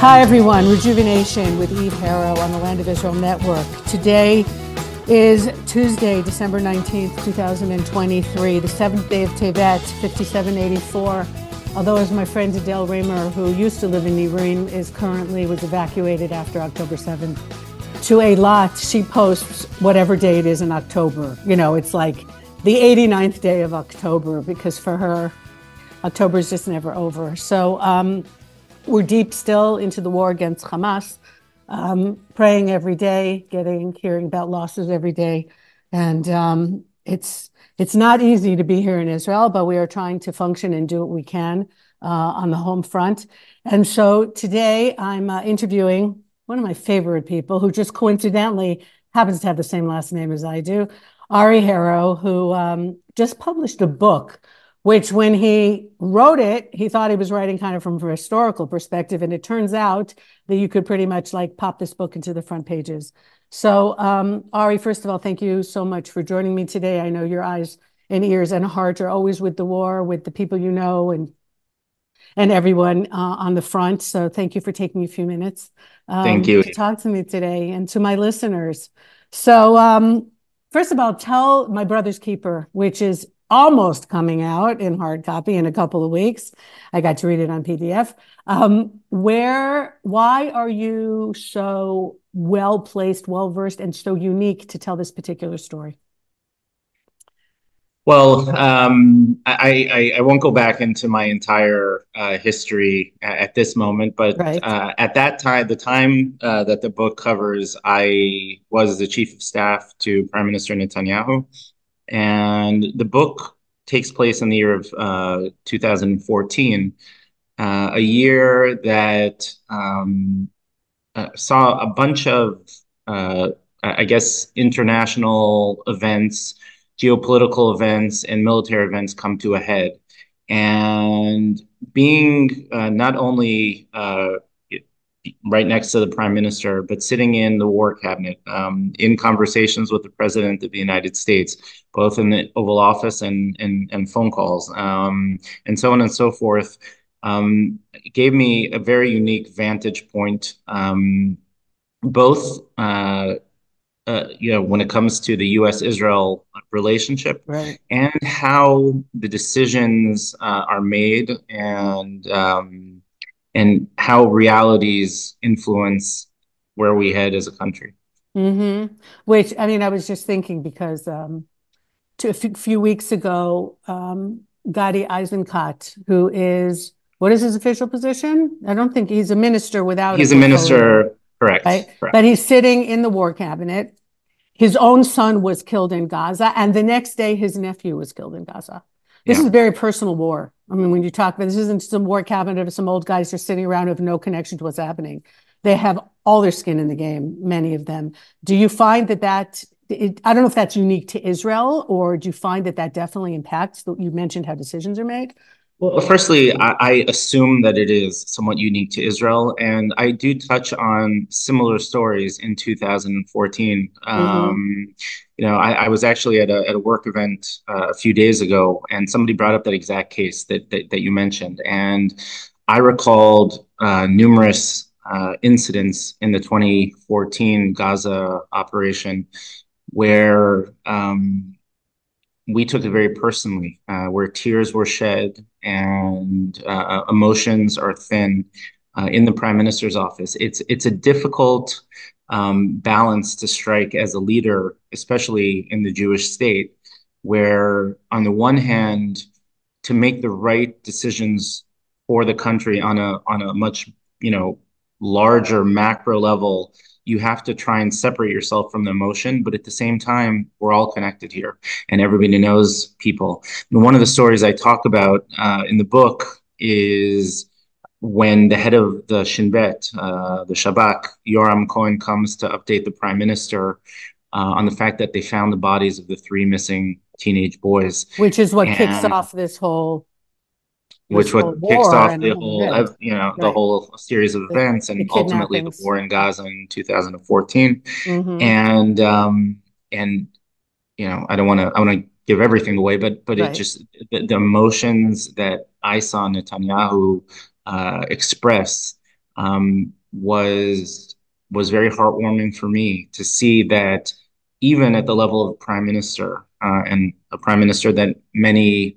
Hi, everyone. Rejuvenation with Eve Harow on the Land of Israel Network. Today is Tuesday, December 19th, 2023, the seventh day of Tevet, 5784. Although, as my friend Adele Raymer, who used to live in Nirim, is currently was evacuated after October 7th to a lot, she posts whatever day it is in October. You know, it's like the 89th day of October because for her, October is just never over. So, um, we're deep still into the war against Hamas, um, praying every day, getting hearing about losses every day, and um, it's it's not easy to be here in Israel, but we are trying to function and do what we can uh, on the home front. And so today I'm uh, interviewing one of my favorite people who just coincidentally happens to have the same last name as I do, Ari Harow, who um, just published a book which when he wrote it, he thought he was writing kind of from a historical perspective. And it turns out that you could pretty much like pop this book into the front pages. So, um, Ari, first of all, thank you so much for joining me today. I know your eyes and ears and heart are always with the war, with the people you know, and and everyone uh, on the front. So, thank you for taking a few minutes. Um, thank you to talk to me today and to my listeners. So, um, first of all, tell my brother's keeper, which is almost coming out in hard copy in a couple of weeks. I got to read it on PDF. Um, where, why are you so well placed, well versed, and so unique to tell this particular story? Well, um, I, I, I, won't go back into my entire uh, history at this moment, but right. uh, at that time, the time uh, that the book covers, I was the chief of staff to Prime Minister Netanyahu. And the book takes place in the year of uh, 2014, uh, a year that um, uh, saw a bunch of, uh, I guess, international events, geopolitical events, and military events come to a head. And being uh, not only uh, right next to the prime minister, but sitting in the war cabinet, um, in conversations with the president of the United States, both in the Oval Office and and, and phone calls, um, and so on and so forth, um, gave me a very unique vantage point, um, both. Uh, uh, you know, when it comes to the U.S.-Israel relationship, right. and how the decisions uh, are made, and um, and how realities influence where we head as a country. Mm-hmm. Which I mean, I was just thinking because um, to a f- few weeks ago, um, Gadi Eisenkot, who is what is his official position? I don't think he's a minister without. He's a, a minister, correct, right? Correct. But he's sitting in the war cabinet. His own son was killed in Gaza, and the next day his nephew was killed in Gaza. This yeah. is a very personal war. I mean, when you talk about this, isn't some war cabinet of some old guys just sitting around with no connection to what's happening. They have all their skin in the game, many of them. Do you find that that it, I don't know if that's unique to Israel, or do you find that that definitely impacts? You mentioned how decisions are made. Well, firstly, I, I, assume that it is somewhat unique to Israel, and I do touch on similar stories in 2014. Mm-hmm. Um, you know, I, I, was actually at a, at a work event uh, a few days ago, and somebody brought up that exact case that that, that you mentioned, and I recalled uh, numerous uh, incidents in the 2014 Gaza operation where um, we took it very personally, uh, where tears were shed and uh, emotions are thin uh, in the prime minister's office. It's it's a difficult um, balance to strike as a leader, especially in the Jewish state, where on the one hand, to make the right decisions for the country on a on a much you know larger macro level you have to try and separate yourself from the emotion but at the same time we're all connected here and everybody knows people and one of the stories i talk about uh, in the book is when the head of the Shin Bet, uh, the Shabak, Yoram Cohen, comes to update the prime minister uh, on the fact that they found the bodies of the three missing teenage boys. Which is what and, kicks off this whole which what kicks off the whole, yeah. you know, right. the whole series of events and ultimately the war in Gaza in 2014. Mm-hmm. And um, and you know, I don't want to, I want to give everything away, but but right. it just the, the, emotions that I saw Netanyahu uh, express um, was was very heartwarming for me to see that even at the level of prime minister uh, and a prime minister that many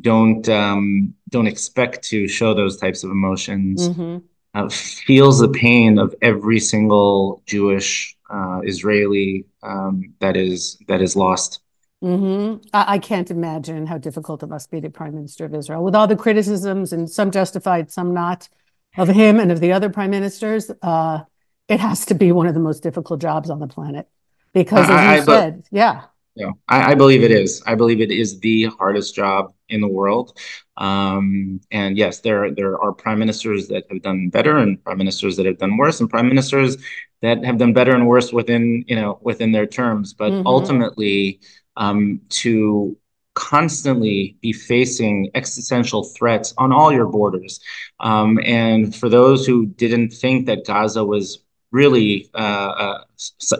don't um, don't expect to show those types of emotions mm-hmm. uh, feels the pain of every single Jewish uh, Israeli um, that is that is lost. Mm-hmm. I-, I, can't imagine how difficult it must be to Prime Minister of Israel with all the criticisms and some justified, some not, of him and of the other prime ministers. Uh, it has to be one of the most difficult jobs on the planet because, as I, you I, said, yeah. Yeah, I, I, believe it is. I believe it is the hardest job in the world. Um, and yes, there there are prime ministers that have done better, and prime ministers that have done worse, and prime ministers that have done better and worse within you know within their terms. But mm-hmm. ultimately, um, to constantly be facing existential threats on all your borders. Um, and for those who didn't think that Gaza was really uh, uh,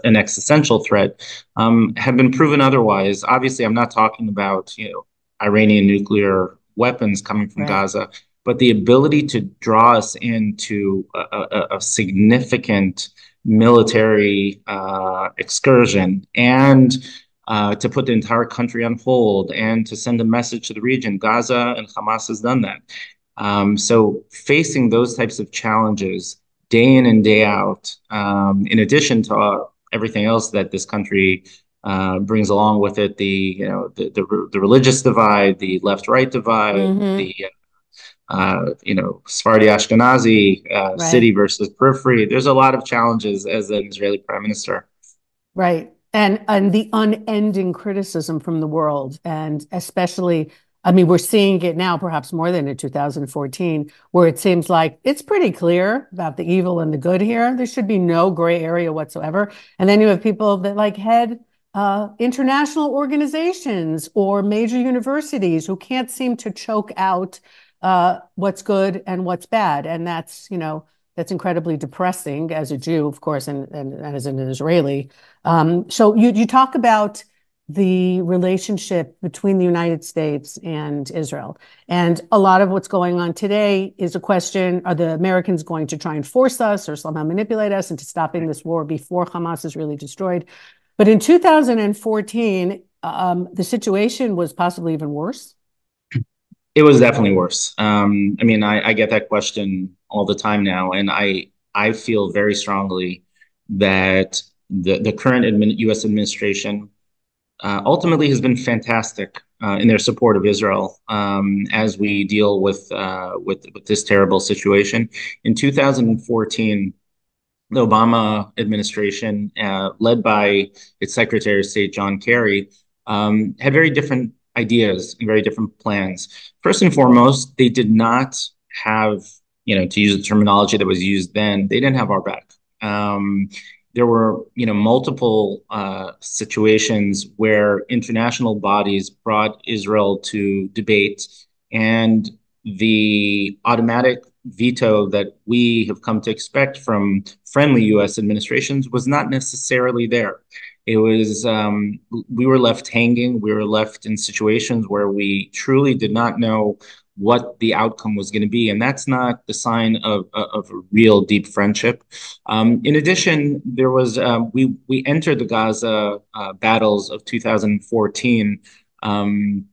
an existential threat, um, have been proven otherwise. Obviously, I'm not talking about you know Iranian nuclear weapons coming from right. Gaza, but the ability to draw us into a, a, a significant military uh, excursion and uh, to put the entire country on hold and to send a message to the region. Gaza and Hamas has done that. Um, so facing those types of challenges day in and day out, um, in addition to uh, everything else that this country uh, brings along with it, the you know the the, the religious divide, the left-right divide, mm-hmm. the uh, you know Sephardi Ashkenazi uh, right. city versus periphery. There's a lot of challenges as an Israeli prime minister. Right and and the unending criticism from the world and especially I mean, we're seeing it now, perhaps more than in 2014, where it seems like it's pretty clear about the evil and the good here. There should be no gray area whatsoever. And then you have people that like head uh, international organizations or major universities who can't seem to choke out uh, what's good and what's bad. And that's, you know, that's incredibly depressing as a Jew, of course, and, and, and as an Israeli. Um, so you, you talk about the relationship between the United States and Israel. And a lot of what's going on today is a question are the Americans going to try and force us or somehow manipulate us into stopping this war before Hamas is really destroyed? But in 2014, um, the situation was possibly even worse. It was definitely worse. Um, I mean, I, I, get that question all the time now, and I I feel very strongly that the the current admin, U.S. administration uh, ultimately has been fantastic uh, in their support of Israel um, as we deal with uh, with with this terrible situation. In 2014, the Obama administration, uh, led by its Secretary of State John Kerry, um, had very different ideas and very different plans. First and foremost, they did not have, you know, to use the terminology that was used then, they didn't have our back. Um, there were, you know, multiple uh, situations where international bodies brought Israel to debate, and the automatic veto that we have come to expect from friendly U.S. administrations was not necessarily there. It was, um, we were left hanging. We were left in situations where we truly did not know what the outcome was going to be. And that's not the sign of, of a real deep friendship. Um, in addition, there was, uh, we, we entered the Gaza uh, battles of 2014 um,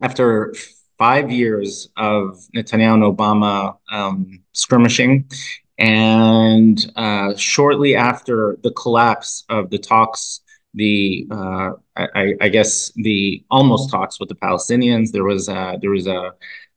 after five years of Netanyahu and Obama um, skirmishing. And uh, shortly after the collapse of the talks the uh, I, I, guess the almost talks with the Palestinians. There was a, there was a,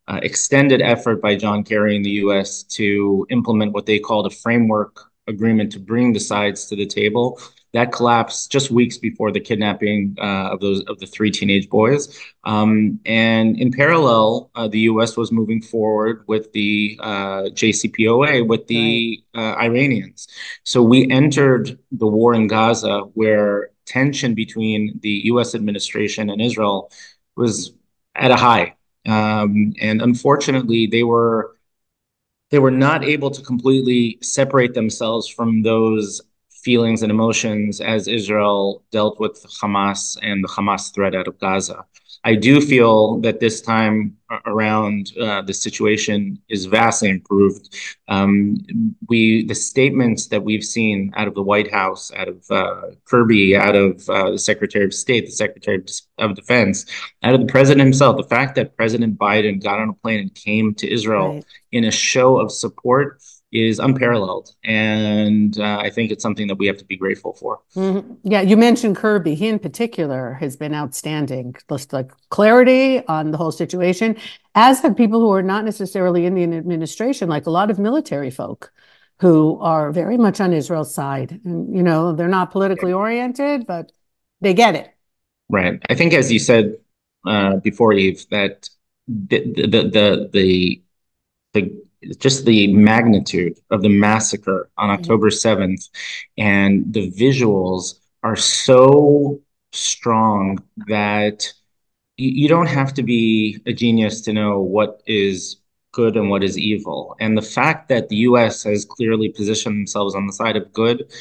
a, extended effort by John Kerry in the U.S. to implement what they called a framework agreement to bring the sides to the table. That collapsed just weeks before the kidnapping uh, of those of the three teenage boys. Um, and in parallel, uh, the U.S. was moving forward with the uh, JCPOA with the. Uh, Iranians. So we entered the war in Gaza where tension between the U.S. administration and Israel was at a high, um, and unfortunately, they were they were not able to completely separate themselves from those feelings and emotions as Israel dealt with Hamas and the Hamas threat out of Gaza. I do feel that this time around uh, the situation is vastly improved. Um, we the statements that we've seen out of the White House, out of uh, Kirby, out of uh, the Secretary of State, the Secretary of Defense, out of the President himself, the fact that President Biden got on a plane and came to Israel right. in a show of support is unparalleled. And uh, I think it's something that we have to be grateful for. Mm-hmm. Yeah, you mentioned Kirby. He, in particular, has been outstanding. Just like clarity on the whole situation, as have people who are not necessarily in the administration, like a lot of military folk who are very much on Israel's side. And, you know, they're not politically oriented, but they get it. Right. I think, as you said uh, before, Eve, that the, the, the, the, the just the magnitude of the massacre on mm-hmm. October 7th and the visuals are so strong that you, you don't have to be a genius to know what is good and what is evil. And the fact that the US has clearly positioned themselves on the side of good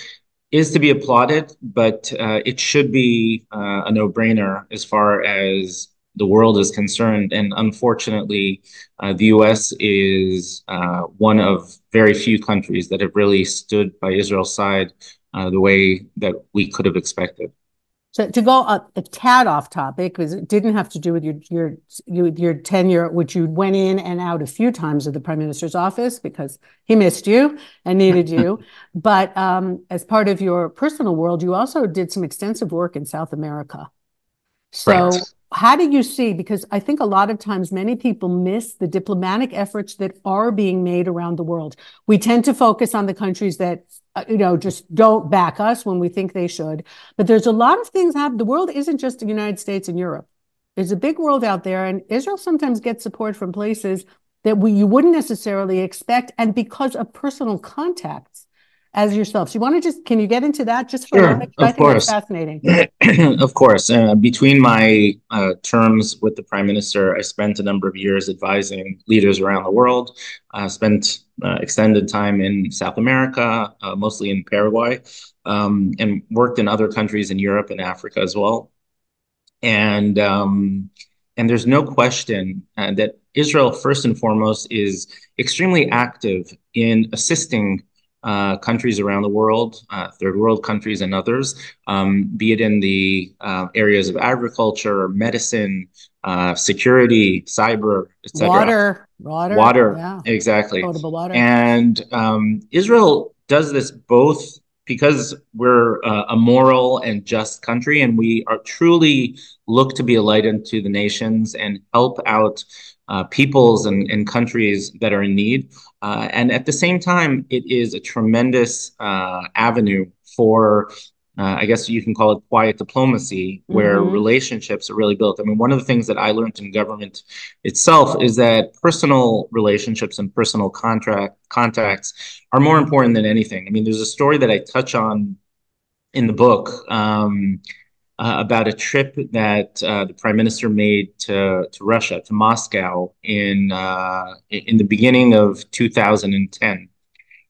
is to be applauded, but uh, it should be uh, a no brainer as far as the world is concerned. And unfortunately, uh, the US is uh, one of very few countries that have really stood by Israel's side uh, the way that we could have expected. So to go a, a, tad off topic, because it didn't have to do with your, your your your tenure, which you went in and out a few times of the prime minister's office because he missed you and needed you. but um, as part of your personal world, you also did some extensive work in South America. So right how do you see because i think a lot of times many people miss the diplomatic efforts that are being made around the world. We tend to focus on the countries that uh, you know just don't back us when we think they should. But there's a lot of things happen the world isn't just the united states and europe. There's a big world out there and israel sometimes gets support from places that we, you wouldn't necessarily expect and because of personal contacts as yourself. So you want to just can you get into that just for sure, a moment? I think course. that's fascinating. of course. Uh, between my uh, terms with the prime minister, I spent a number of years advising leaders around the world. I uh, spent extended time in South America, uh, mostly in Paraguay, um, and worked in other countries in Europe and Africa as well. And um, and there's no question uh, that Israel, first and foremost, is extremely active in assisting uh, countries around the world, uh, third world countries and others, um, be it in the uh, areas of agriculture, medicine, uh, security, cyber, etc. Water, water, water, yeah. exactly. Potable water. And um, Israel does this both because we're uh, a moral and just country, and we are truly look to be a light unto the nations and help out uh, peoples and, and countries that are in need. Uh, and at the same time, it is a tremendous uh, avenue for, uh, I guess you can call it quiet diplomacy, where mm-hmm. relationships are really built. I mean, one of the things that I learned in government itself is that personal relationships and personal contract contacts are more important than anything. I mean, there's a story that I touch on in the book. Um, uh, about a trip that uh, the prime minister made to, to Russia, to Moscow, in uh, in the beginning of 2010,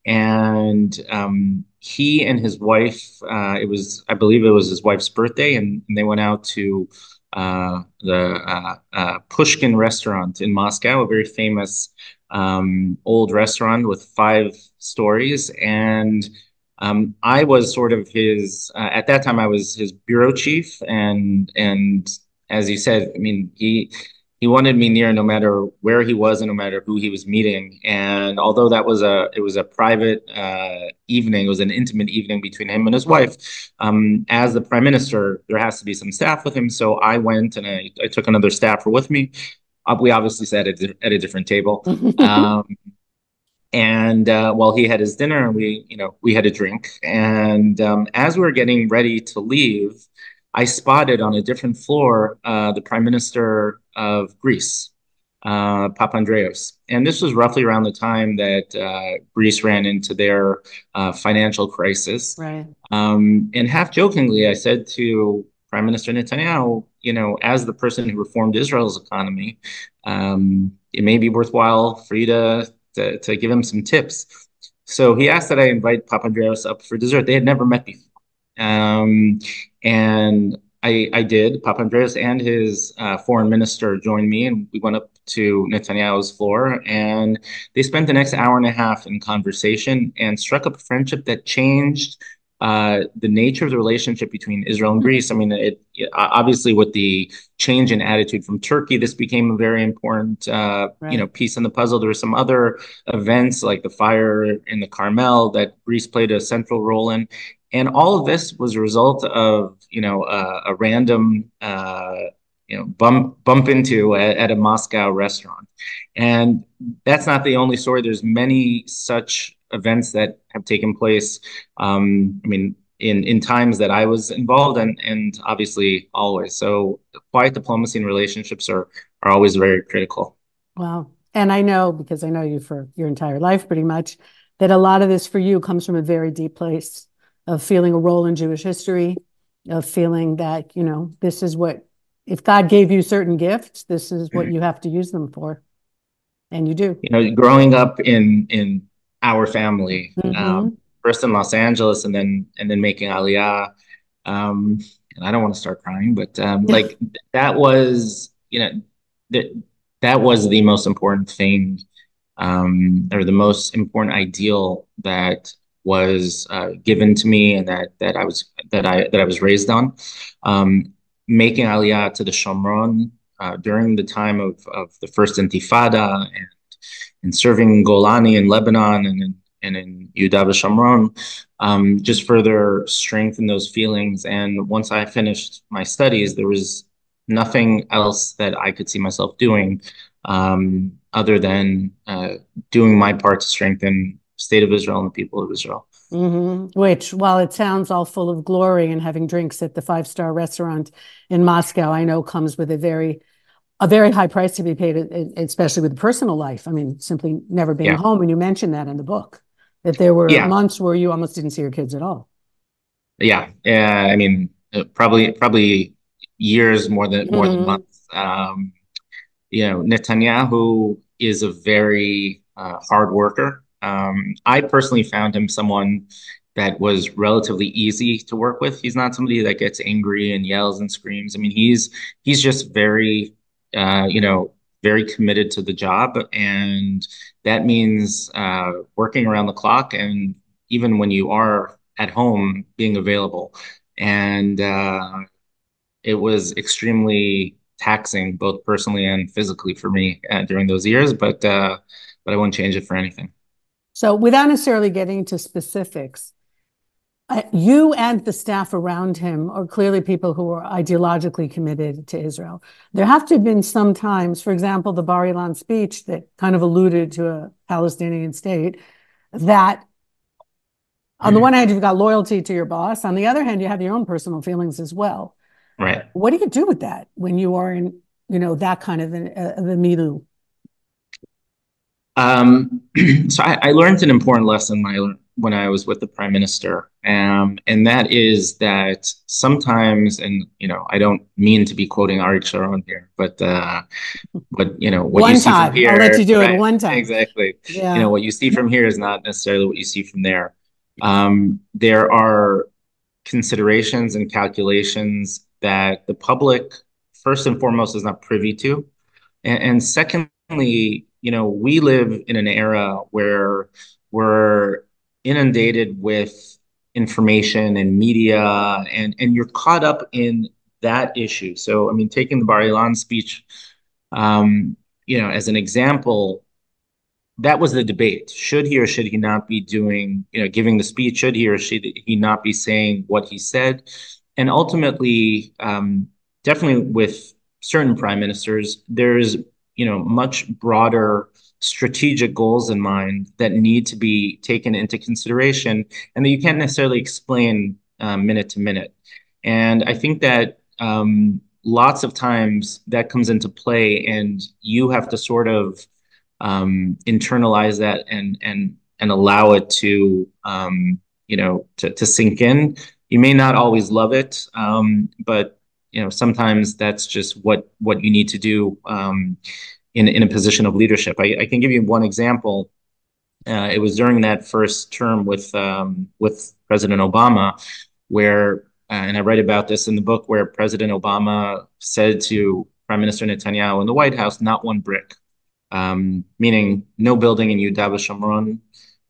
and um, he and his wife, uh, it was I believe it was his wife's birthday, and, and they went out to uh, the uh, Pushkin restaurant in Moscow, a very famous um, old restaurant with five stories, and um, I was sort of his uh, at that time. I was his bureau chief, and and as you said, I mean he he wanted me near no matter where he was and no matter who he was meeting. And although that was a it was a private uh, evening, it was an intimate evening between him and his wife. Um, as the prime minister, there has to be some staff with him, so I went and I, I took another staffer with me. Uh, we obviously sat at, at a different table. Um, and uh, while he had his dinner we you know we had a drink. And um, as we were getting ready to leave i spotted on a different floor uh, the prime minister of greece uh, papandreou and this was roughly around the time that uh, greece ran into their uh, financial crisis. Right. Um, and half jokingly i said to prime minister netanyahu you know as the person who reformed israel's economy um, it may be worthwhile for you to to, to give him some tips. so he asked that I invite Papandreou up for dessert. They had never met before. Um, and I, I did. Papandreou and his uh, foreign minister joined me, and we went up to Netanyahu's floor, and they spent the next hour and a half in conversation and struck up a friendship that changed uh, the nature of the relationship between Israel and Greece. I mean, it, obviously with the change in attitude from Turkey, this became a very important, uh, right. you know, piece in the puzzle. There were some other events like the fire in the Carmel that Greece played a central role in, and all of this was a result of you know uh, a random uh, you know bump bump into at, at, a Moscow restaurant, and that's not the only story. There's many such events that have taken place. Um, I mean, in in times that I was involved, and and obviously always. So quiet diplomacy and relationships are are always very critical. Wow, and I know because I know you for your entire life, pretty much, that a lot of this for you comes from a very deep place of feeling a role in Jewish history, of feeling that you know this is what if God gave you certain gifts, this is what mm-hmm. you have to use them for, and you do. You know, growing up in in our family, mm-hmm. um, first in Los Angeles, and then and then making Aliyah. Um, and I don't want to start crying, but um, like that was, you know, that that was the most important thing, um, or the most important ideal that was uh, given to me, and that that I was that I that I was raised on. Um, making Aliyah to the Shomron uh, during the time of of the first Intifada and and serving Golani in Lebanon and in, and in Yehuda Shomron, um, just further strengthen those feelings. And once I finished my studies, there was nothing else that I could see myself doing um, other than uh, doing my part to strengthen state of Israel and the people of Israel. Mm-hmm. Which, while it sounds all full of glory and having drinks at the five star restaurant in Moscow, I know comes with a very a very high price to be paid, especially with personal life. I mean, simply never being yeah. home. And you mentioned that in the book that there were yeah. months where you almost didn't see your kids at all. Yeah, yeah. I mean, uh, probably probably years more than more mm-hmm. than months. Um, you know, Netanyahu is a very uh, hard worker. Um, I personally found him someone that was relatively easy to work with. He's not somebody that gets angry and yells and screams. I mean, he's he's just very uh, you know, very committed to the job. And that means uh, working around the clock and even when you are at home, being available. And uh, it was extremely taxing, both personally and physically for me uh, during those years, but, uh, but I wouldn't change it for anything. So, without necessarily getting into specifics, you and the staff around him are clearly people who are ideologically committed to Israel. There have to have been some times, for example, the Bar Ilan speech that kind of alluded to a Palestinian state, that on the mm-hmm. one hand, you've got loyalty to your boss. On the other hand, you have your own personal feelings as well. Right. What do you do with that when you are in, you know, that kind of, an, uh, a milieu? Um, so I, I, learned an important lesson when I when I was with the prime minister, um, and that is that sometimes, and you know, I don't mean to be quoting Arik Sharon here, but uh, but you know, what one you see time. from here, I'll let you do right, it one time. Exactly. Yeah. You know, what you see from here is not necessarily what you see from there. Um, there are considerations and calculations that the public, first and foremost, is not privy to, and, and secondly, you know, we live in an era where we're inundated with information and media and and you're caught up in that issue. So i mean taking the bar ilan speech um, you know as an example that was the debate. Should he or should he not be doing you know giving the speech? Should he or should he not be saying what he said? And ultimately um, definitely with certain prime ministers there's you know much broader strategic goals in mind that need to be taken into consideration and that you can't necessarily explain um, minute to minute. And I think that um, lots of times that comes into play, and you have to sort of um, internalize that and and and allow it to um, you know to, to sink in. You may not always love it, um, but you know sometimes that's just what what you need to do um, in, in a position of leadership. I, I can give you one example. Uh, it was during that first term with um, with President Obama, where uh, and I write about this in the book, where President Obama said to Prime Minister Netanyahu in the White House, "Not one brick," um, meaning no building in Yehuda v'Shomron.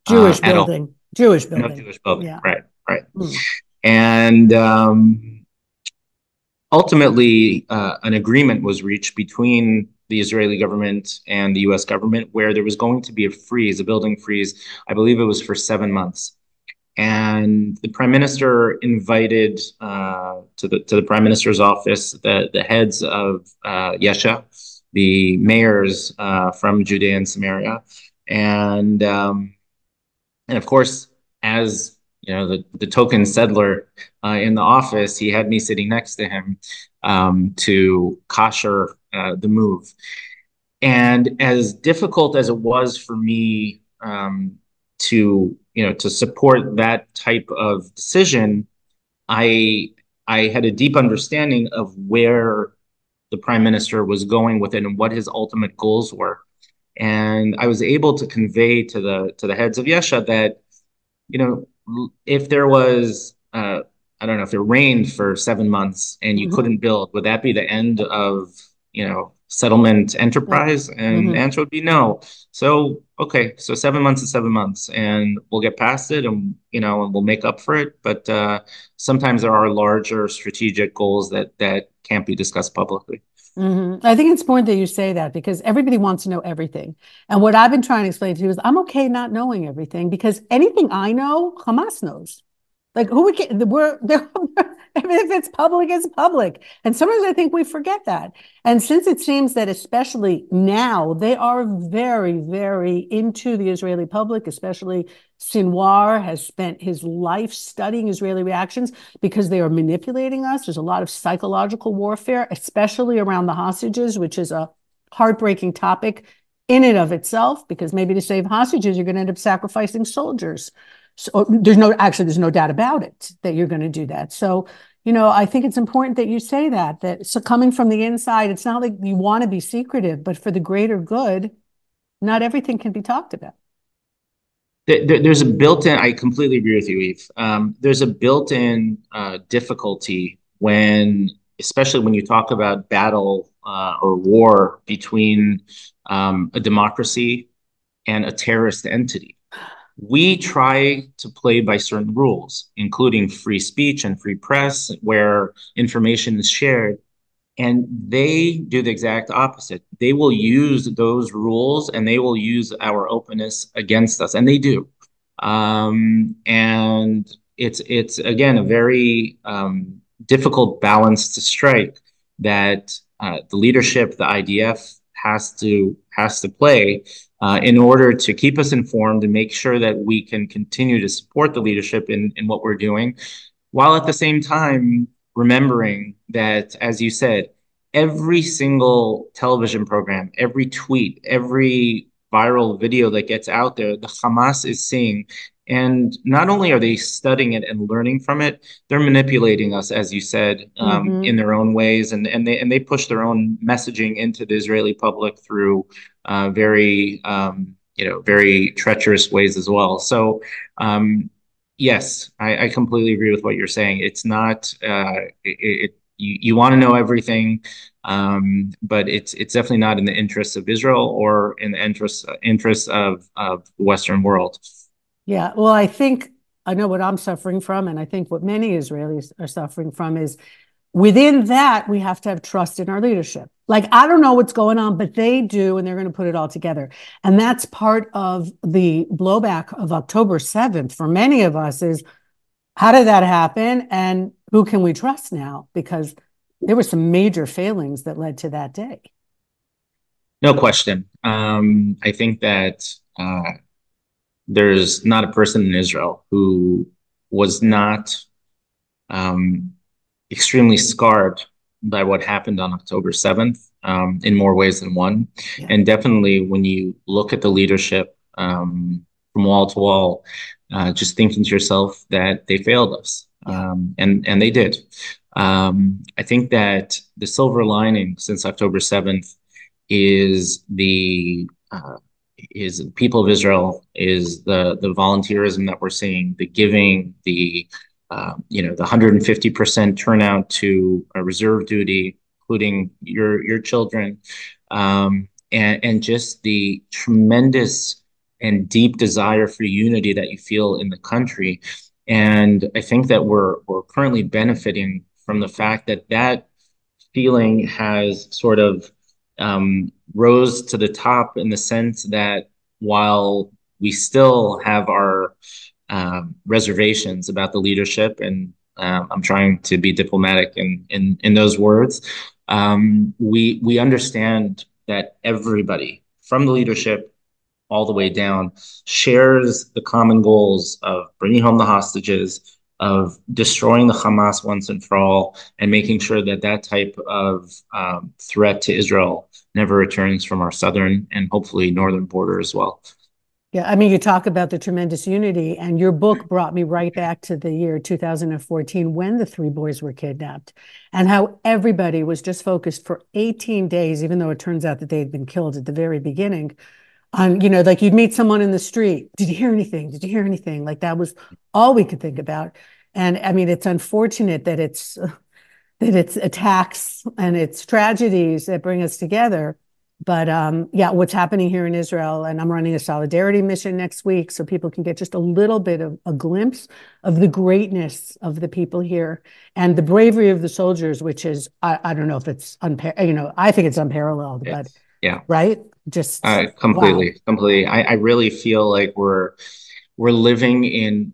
Jewish uh, building. Jewish building. No Jewish building. Yeah. Right. Right. Mm. And um, ultimately, uh, an agreement was reached between the Israeli government and the U.S. government where there was going to be a freeze, a building freeze. I believe it was for seven months. And the prime minister invited uh, to the to the prime minister's office the the heads of uh, Yesha, the mayors uh, from Judea and Samaria, and um, and of course, as you know, the, the token settler uh, in the office, he had me sitting next to him um, to kosher uh, the move. And as difficult as it was for me um, to, you know, to support that type of decision, I I had a deep understanding of where the prime minister was going with it and what his ultimate goals were. And I was able to convey to the to the heads of Yesha that, you know, if there was uh, I don't know if it rained for seven months and you mm-hmm. couldn't build, would that be the end of you know settlement enterprise? And mm-hmm. answer would be no. So okay, so seven months is seven months, and we'll get past it, and you know, and we'll make up for it. But uh, sometimes there are larger strategic goals that that can't be discussed publicly. Mm-hmm. I think it's important that you say that because everybody wants to know everything. And what I've been trying to explain to you is I'm okay not knowing everything because anything I know, Hamas knows. Like who would get we're they're, if it's public, it's public. And sometimes I think we forget that. And since it seems that especially now they are very, very into the Israeli public, especially Sinwar has spent his life studying Israeli reactions because they are manipulating us. There's a lot of psychological warfare, especially around the hostages, which is a heartbreaking topic in and of itself, because maybe to save hostages, you're going to end up sacrificing soldiers. So there's no actually there's no doubt about it that you're going to do that. So you know I think it's important that you say that that so coming from the inside, it's not like you want to be secretive, but for the greater good, not everything can be talked about. there's a built-in. I completely agree with you, Eve. Um, there's a built-in uh, difficulty when, especially when you talk about battle uh, or war between um, a democracy and a terrorist entity we try to play by certain rules, including free speech and free press, where information is shared. And they do the exact opposite. They will use those rules and they will use our openness against us, and they do. Um, and it's it's again a very um, difficult balance to strike that uh, the leadership, the IDF, has to has to play Uh, in order to keep us informed and make sure that we can continue to support the leadership in, in what we're doing, while at the same time remembering that, as you said, every single television program, every tweet, every viral video that gets out there, the Hamas is seeing. And not only are they studying it and learning from it, they're manipulating us, as you said, um, mm-hmm. in their own ways, and and they and they push their own messaging into the Israeli public through uh, very um, you know very treacherous ways as well. So um, yes, I, I, completely agree with what you're saying. It's not uh, it, it you, you want to know everything, um, but it's it's definitely not in the interests of Israel or in the interest interests of of the Western world. Yeah, well, I think I know what I'm suffering from, and I think what many Israelis are suffering from is within that we have to have trust in our leadership. Like I don't know what's going on, but they do, and they're going to put it all together. And that's part of the blowback of October 7th for many of us is how did that happen, and who can we trust now? Because there were some major failings that led to that day. No question. Um, I think that uh, there's not a person in Israel who was not um, extremely scarred by what happened on October 7th um, in more ways than one. Yeah. And definitely when you look at the leadership um, from wall to wall, uh, just thinking to yourself that they failed us. Um, and, and they did. Um, I think that the silver lining since October 7th is the uh, is the people of Israel, is the the volunteerism that we're seeing, the giving, the uh, you know the 150% turnout to reserve duty, including your your children, um, and and just the tremendous and deep desire for unity that you feel in the country. And I think that we're we're currently benefiting from the fact that that feeling has sort of um, rose to the top in the sense that while we still have our um, reservations about the leadership, and um, I'm trying to be diplomatic in in, in those words, um, we we understand that everybody from the leadership all the way down shares the common goals of bringing home the hostages, of destroying the Hamas once and for all, and making sure that that type of um, threat to Israel never returns from our southern and hopefully northern border as well. Yeah, I mean, you talk about the tremendous unity, and your book brought me right back to the year 2014 when the three boys were kidnapped, and how everybody was just focused for 18 days, even though it turns out that they had been killed at the very beginning. On, you know, like you'd meet someone in the street. Did you hear anything? Did you hear anything? Like that was all we could think about. And I mean, it's unfortunate that it's that it's attacks and it's tragedies that bring us together. But um, yeah, what's happening here in Israel, and I'm running a solidarity mission next week, so people can get just a little bit of a glimpse of the greatness of the people here and the bravery of the soldiers, which is I, I don't know if it's unparalleled. You know, I think it's unparalleled, but yeah, right, just uh, completely, wow. completely. I, I really feel like we're we're living in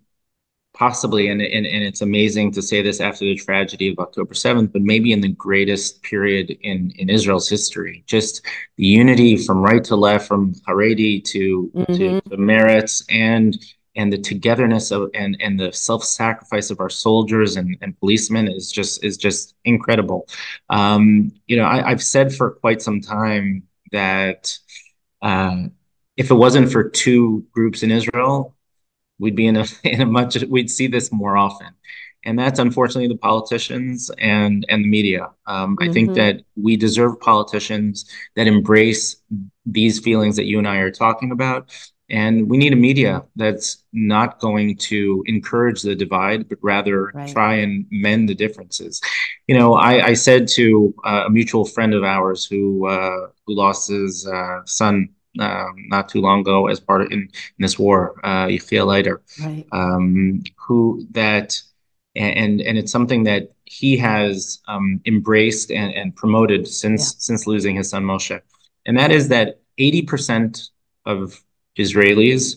possibly, and, and, and it's amazing to say this after the tragedy of October 7th, but maybe in the greatest period in, in Israel's history. Just the unity from right to left, from Haredi to, mm-hmm. to, to Meretz, and and the togetherness of and and the self-sacrifice of our soldiers and, and policemen is just is just incredible. Um, you know, I, have said for quite some time that uh, if it wasn't for two groups in Israel, we'd be in a in a much we'd see this more often and that's unfortunately the politicians and and the media um, mm-hmm. i think mm-hmm. that we deserve politicians that embrace these feelings that you and i are talking about and we need a media that's not going to encourage the divide but rather right. try and mend the differences you know i, I said to uh, a mutual friend of ours who uh, who lost his uh, son um, not too long ago as part of in, in this war, uh, Yechiel Leiter, right. um, who that and and it's something that he has um, embraced and, and promoted since yeah. since losing his son Moshe, and that is that eighty percent of Israelis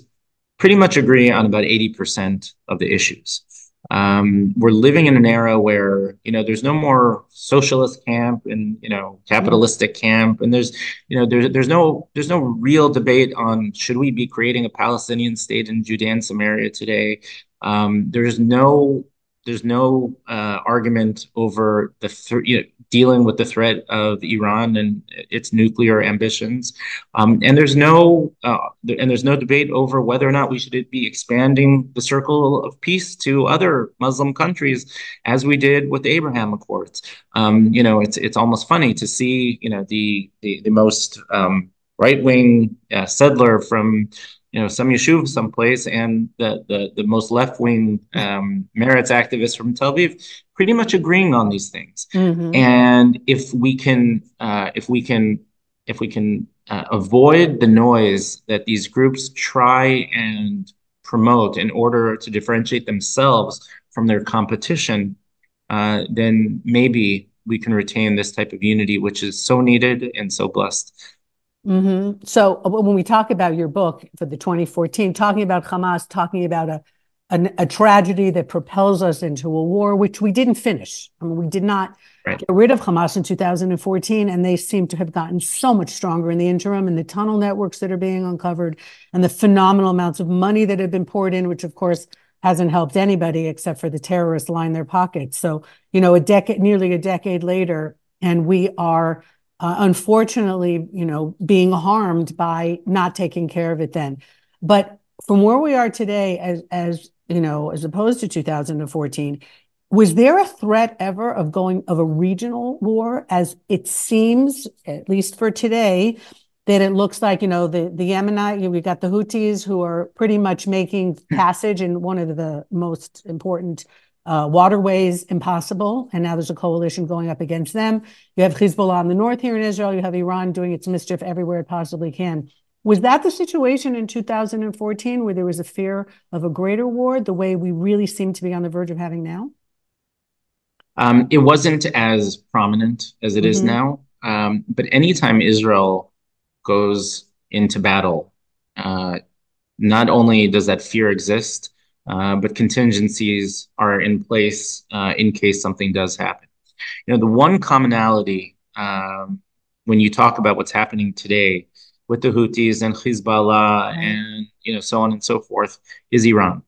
pretty much agree on about eighty percent of the issues. Um, we're living in an era where you know there's no more socialist camp and you know capitalistic camp, and there's you know there's there's no there's no real debate on should we be creating a Palestinian state in Judea and Samaria today. Um, there's no there's no uh, argument over the th- you know, dealing with the threat of Iran and its nuclear ambitions, um, and there's no uh, and there's no debate over whether or not we should be expanding the circle of peace to other Muslim countries, as we did with the Abraham Accords. Um, you know, it's it's almost funny to see you know the the, the most um, right wing uh, settler from you know some yeshuv someplace and the the, the most left wing um, Meretz activists from Tel Aviv pretty much agreeing on these things. Mm-hmm. And if we can uh, if we can if we can uh, avoid the noise that these groups try and promote in order to differentiate themselves from their competition, uh, then maybe we can retain this type of unity, which is so needed and so blessed. Mm-hmm. So uh, when we talk about your book for the 2014, talking about Hamas, talking about a, a, a tragedy that propels us into a war, which we didn't finish. I mean, we did not right. get rid of Hamas in 2014, and they seem to have gotten so much stronger in the interim, and the tunnel networks that are being uncovered, and the phenomenal amounts of money that have been poured in, which of course hasn't helped anybody except for the terrorists line their pockets. So, you know, a decade, nearly a decade later, and we are unfortunately, you know, being harmed by not taking care of it then. But from where we are today, as as you know, as opposed to 2014, was there a threat ever of going of a regional war? As it seems, at least for today, that it looks like, you know, the, the Yemenite, we've got the Houthis who are pretty much making passage in one of the most important uh, waterways impossible. And now there's a coalition going up against them. You have Hezbollah in the north here in Israel. You have Iran doing its mischief everywhere it possibly can. Was that the situation in 2014 where there was a fear of a greater war, the way we really seem to be on the verge of having now? Um, it wasn't as prominent as it mm-hmm. is now. Um, but anytime Israel goes into battle, uh, not only does that fear exist, uh, but contingencies are in place uh, in case something does happen. You know, the one commonality um, when you talk about what's happening today with the Houthis and Hezbollah and you know so on and so forth is Iran.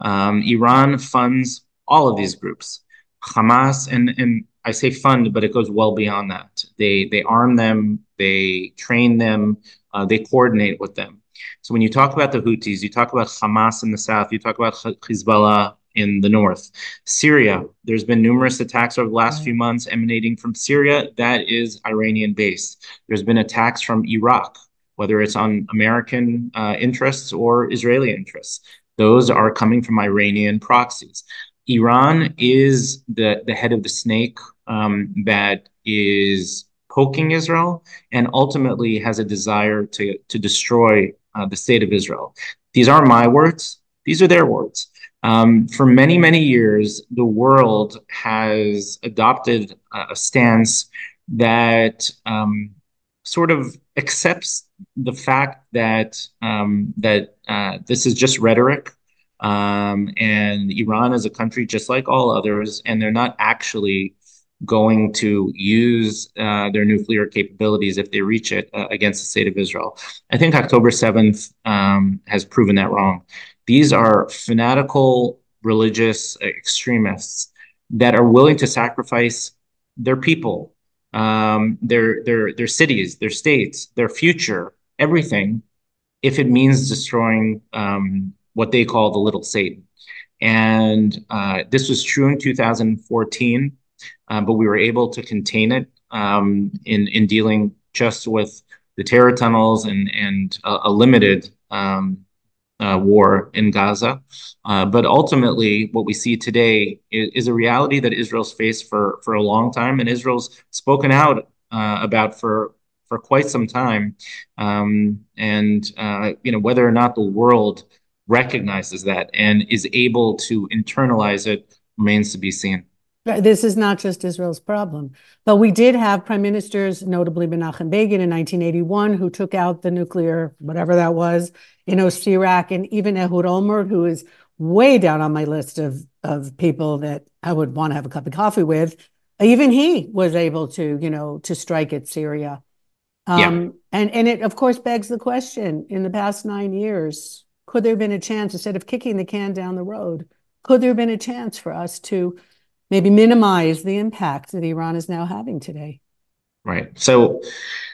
Um, Iran funds all of these groups, Hamas, and and I say fund, but it goes well beyond that. They they arm them, they train them, uh, they coordinate with them. So when you talk about the Houthis, you talk about Hamas in the south, you talk about Hezbollah in the north. Syria, there's been numerous attacks over the last few months emanating from Syria. That is Iranian based. There's been attacks from Iraq, whether it's on American uh, interests or Israeli interests. Those are coming from Iranian proxies. Iran is the, the head of the snake um, that is poking Israel and ultimately has a desire to, to destroy uh, the state of Israel. These aren't my words, these are their words. Um, for many, many years, the world has adopted a stance that um, sort of accepts the fact that um, that uh, this is just rhetoric, um, and Iran is a country just like all others, and they're not actually going to use uh, their nuclear capabilities if they reach it uh, against the state of Israel. I think October 7th um, has proven that wrong. These are fanatical religious extremists that are willing to sacrifice their people, um, their their their cities, their states, their future, everything, if it means destroying um, what they call the little Satan. And uh, this was true in 2014 uh, but we were able to contain it um, in in dealing just with the terror tunnels and and a, a limited um, uh, war in Gaza. Uh, but ultimately, what we see today is, is, a reality that Israel's faced for for a long time, and Israel's spoken out uh, about for for quite some time. Um, and uh, you know whether or not the world recognizes that and is able to internalize it remains to be seen. This is not just Israel's problem. But we did have prime ministers, notably Menachem Begin in 1981, who took out the nuclear, whatever that was, in Iraq, and even Ehud Olmert, who is way down on my list of, of people that I would want to have a cup of coffee with. Even he was able to, you know, to strike at Syria. Um, yeah. and, and it, of course, begs the question in the past nine years, could there have been a chance, instead of kicking the can down the road, could there have been a chance for us to maybe minimize the impact that Iran is now having today. Right. So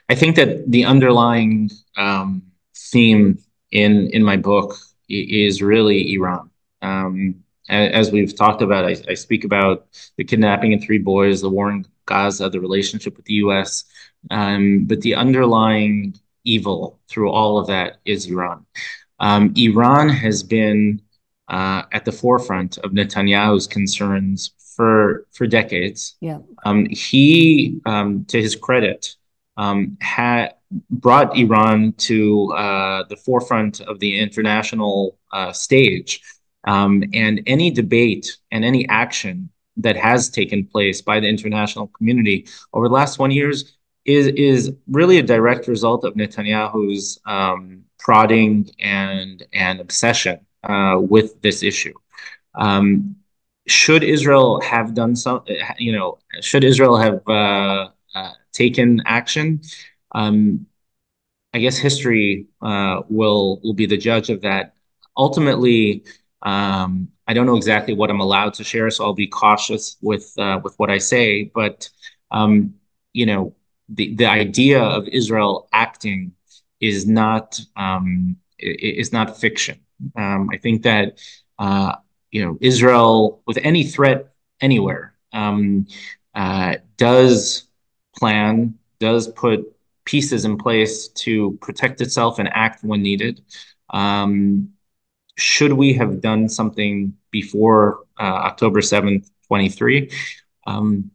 I think that the underlying um, theme in in my book is really Iran. Um, as we've talked about, I, I, speak about the kidnapping of three boys, the war in Gaza, the relationship with the U.S., um, but the underlying evil through all of that is Iran. Um, Iran has been uh, at the forefront of Netanyahu's concerns for for decades. Yeah. Um, he, um, to his credit, um, had brought Iran to uh, the forefront of the international uh, stage. Um, and any debate and any action that has taken place by the international community over the last 20 years is is really a direct result of Netanyahu's um, prodding and and obsession uh, with this issue. Um, should Israel have done some, you know, should Israel have uh, uh, taken action? Um, I guess history uh, will will be the judge of that. Ultimately, um, I don't know exactly what I'm allowed to share, so I'll be cautious with uh, with what I say. But um, you know, the the idea of Israel acting is not um, is not fiction. Um, I think that uh, you know, Israel with any threat anywhere um, uh, does plan, does put pieces in place to protect itself and act when needed. Um, should we have done something before uh, October 7th, 23? Um,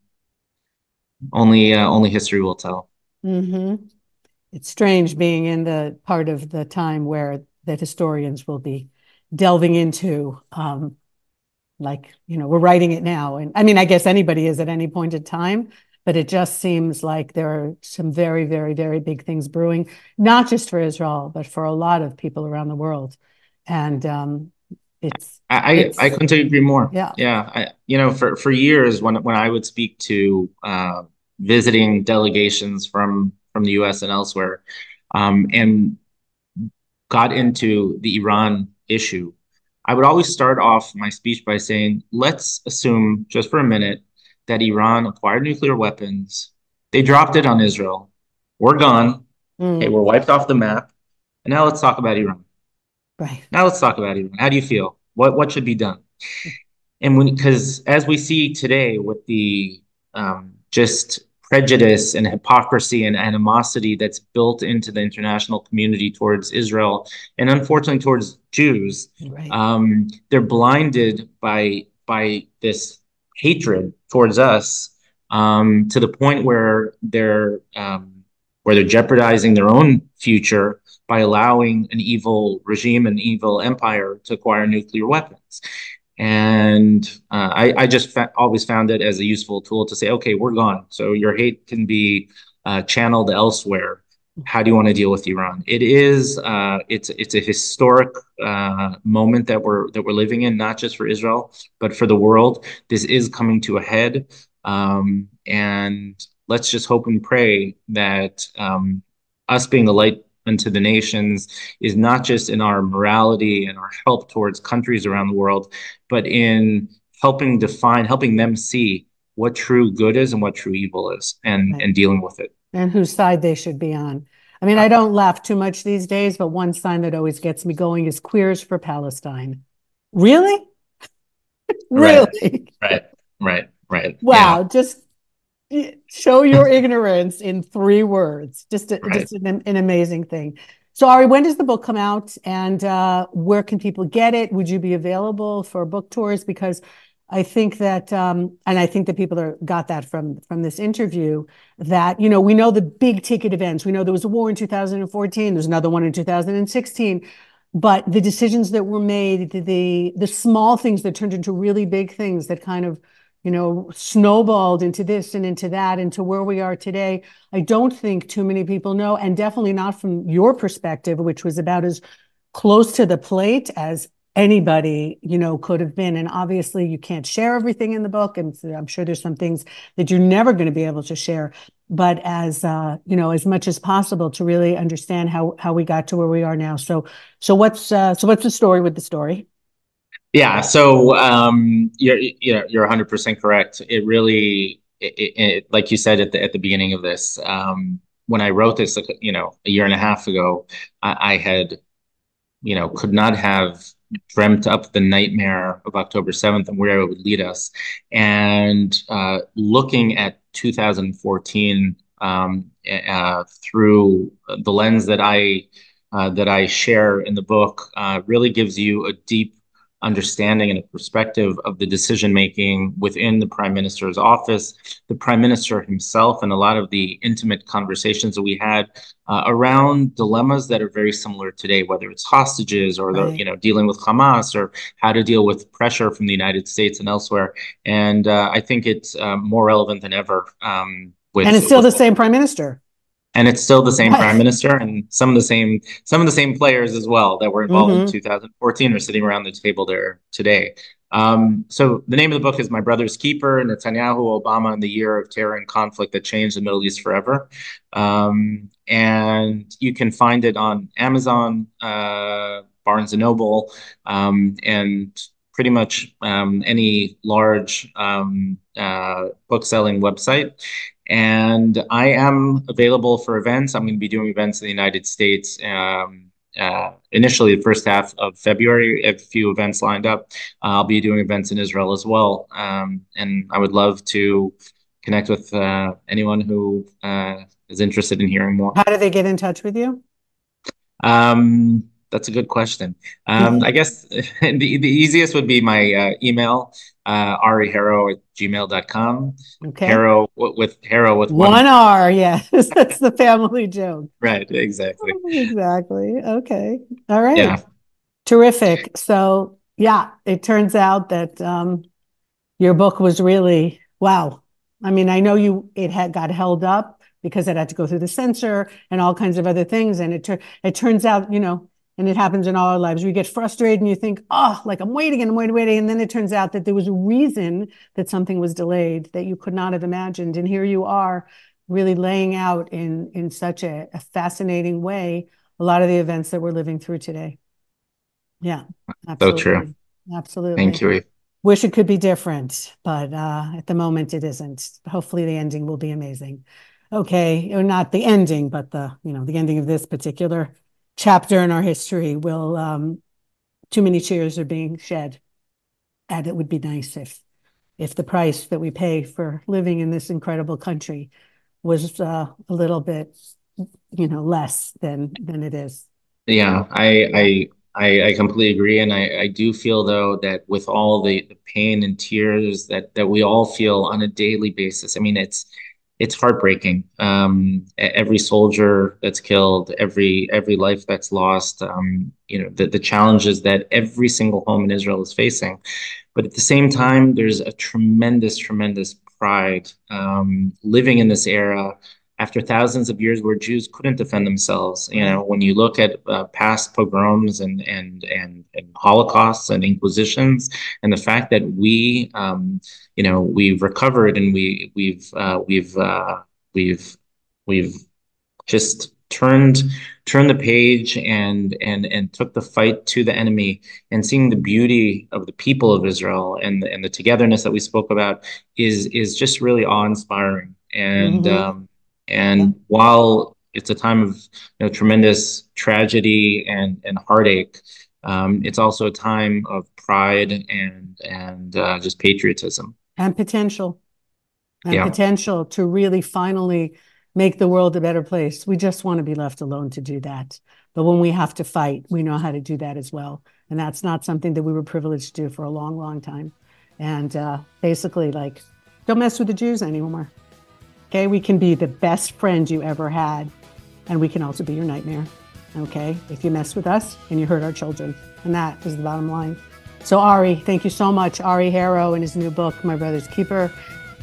only uh, only history will tell. Mm-hmm. It's strange being in the part of the time where that historians will be delving into um, like you know we're writing it now and i mean i guess anybody is at any point in time but it just seems like there are some very very very big things brewing not just for israel but for a lot of people around the world and um, it's I, it's, I couldn't agree more. Yeah, yeah. I, you know, for for years when when I would speak to uh, visiting delegations from from the U.S. and elsewhere, um, and got into the Iran issue, I would always start off my speech by saying, let's assume just for a minute that Iran acquired nuclear weapons. They dropped it on Israel. We're gone. Mm. Okay, we're wiped off the map. And now let's talk about Iran. Right. Now let's talk about Iran. How do you feel? What what should be done? And when because as we see today with the um, just prejudice and hypocrisy and animosity that's built into the international community towards Israel and unfortunately towards Jews. Right. Um, they're blinded by by this hatred towards us um, to the point where they're um, where they're jeopardizing their own future by allowing an evil regime, an evil empire to acquire nuclear weapons. And uh, I, I, just fa- always found it as a useful tool to say, okay, we're gone. So your hate can be uh, channeled elsewhere. How do you want to deal with Iran? It is uh, it's it's a historic uh, moment that we're that we're living in, not just for Israel but for the world. This is coming to a head, um, and let's just hope and pray that um, us being the light unto the nations is not just in our morality and our help towards countries around the world, but in helping define, helping them see what true good is and what true evil is and, right. and dealing with it. And whose side they should be on. I mean, I don't laugh too much these days, but one sign that always gets me going is Queers for Palestine. Really? really? Right, right, right. Wow, yeah. just show your ignorance in three words. Just, a, right. just an, an, amazing thing. So, Ari, when does the book come out, and uh, where can people get it? Would you be available for book tours? Because I think that, um, and I think that people are got that from from this interview. That you know, we know the big ticket events. We know there was a war in 2014. There's another one in 2016 but the decisions that were made the, the, the small things that turned into really big things that kind of you know, snowballed into this and into that, into where we are today. I don't think too many people know, and definitely not from your perspective, which was about as close to the plate as anybody, you know, could have been. And obviously, you can't share everything in the book, and I'm sure there's some things that you're never going to be able to share. But as uh, you know, as much as possible to really understand how how we got to where we are now. So, so what's uh, so what's the story with the story? Yeah, so um, you're you're you're 100 percent correct. It really, it, it, like you said at the at the beginning of this, um, when I wrote this, you know, a year and a half ago, I, I had, you know, could not have dreamt up the nightmare of October 7th and where it would lead us. And uh, looking at 2014 um, uh, through the lens that I uh, that I share in the book uh, really gives you a deep understanding and a perspective of the decision making within the prime minister's office, the prime minister himself, and a lot of the intimate conversations that we had uh, around dilemmas that are very similar today, whether it's hostages or the you know dealing with Hamas or how to deal with pressure from the United States and elsewhere. And uh, I think it's uh, more relevant than ever. Um, with, and it's still with, the same prime minister and it's still the same prime minister and some of the same some of the same players as well that were involved mm-hmm. in 2014 are sitting around the table there today. Um, so the name of the book is My Brother's Keeper: Netanyahu, Obama, and the Year of Terror and Conflict That Changed the Middle East Forever. Um, and you can find it on Amazon, uh, Barnes and Noble, um, and pretty much um, any large um, uh, book selling website. And I am available for events. I'm going to be doing events in the United States. Um, uh, initially, the first half of February, a few events lined up. Uh, I'll be doing events in Israel as well. Um, and I would love to connect with uh, anyone who uh, is interested in hearing more. How do they get in touch with you? Um, that's a good question. Um, I guess the, the easiest would be my uh, email, uh, ariharow at gmail.com. Okay. Harow with Harow with one, one R. Yes, that's the family joke. Right. Exactly. exactly. Okay. All right. Yeah. Terrific. So yeah, it turns out that um, your book was really wow. I mean, I know you it had got held up because it had to go through the censor and all kinds of other things, and it it turns out, you know, and it happens in all our lives. We get frustrated and you think, oh, like I'm waiting and I'm waiting, waiting. And then it turns out that there was a reason that something was delayed that you could not have imagined. And here you are really laying out in, in such a, a fascinating way a lot of the events that we're living through today. Yeah. Absolutely. So true. Absolutely. Thank you. Wish it could be different, but uh, at the moment it isn't. Hopefully the ending will be amazing. Okay, or not the ending, but the you know the ending of this particular chapter in our history will um, too many tears are being shed. And it would be nice if if the price that we pay for living in this incredible country was uh, a little bit you know less than than it is. Yeah i i I, I completely agree, and I, I do feel though that with all the, the pain and tears that that we all feel on a daily basis, I mean it's it's heartbreaking. Um, every soldier that's killed, every every life that's lost, um, you know, the, the challenges that every single home in Israel is facing. But at the same time, there's a tremendous, tremendous pride um, living in this era after thousands of years where Jews couldn't defend themselves. You know, when you look at uh, past pogroms and, and and and holocausts and inquisitions, and the fact that we, um, you know, we've recovered and we we've uh, we've uh, we've we've just turned turned the page and and and took the fight to the enemy and seeing the beauty of the people of Israel and and the togetherness that we spoke about is is just really awe inspiring and. Mm-hmm. Um, and yeah. while it's a time of you know, tremendous tragedy and, and heartache, um, it's also a time of pride and and uh, just patriotism and potential and yeah. potential to really finally make the world a better place. We just want to be left alone to do that. But when we have to fight, we know how to do that as well. And that's not something that we were privileged to do for a long, long time. And uh, basically, like, don't mess with the Jews anymore. Okay, we can be the best friend you ever had, and we can also be your nightmare. Okay, if you mess with us and you hurt our children, and that is the bottom line. So, Ari, thank you so much. Ari Harow in his new book, My Brother's Keeper.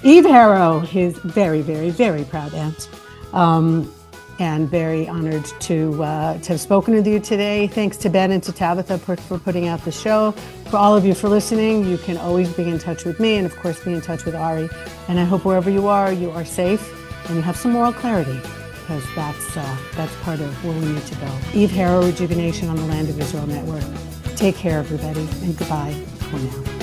Eve Harow, his very, very, very proud aunt. Um, and very honored to, uh, to have spoken with you today. Thanks to Ben and to Tabitha for, for putting out the show. For all of you for listening, you can always be in touch with me and, of course, be in touch with Ari. And I hope wherever you are, you are safe and you have some moral clarity because that's, uh, that's part of where we need to go. Eve Harow, Rejuvenation on the Land of Israel Network. Take care, everybody, and goodbye for now.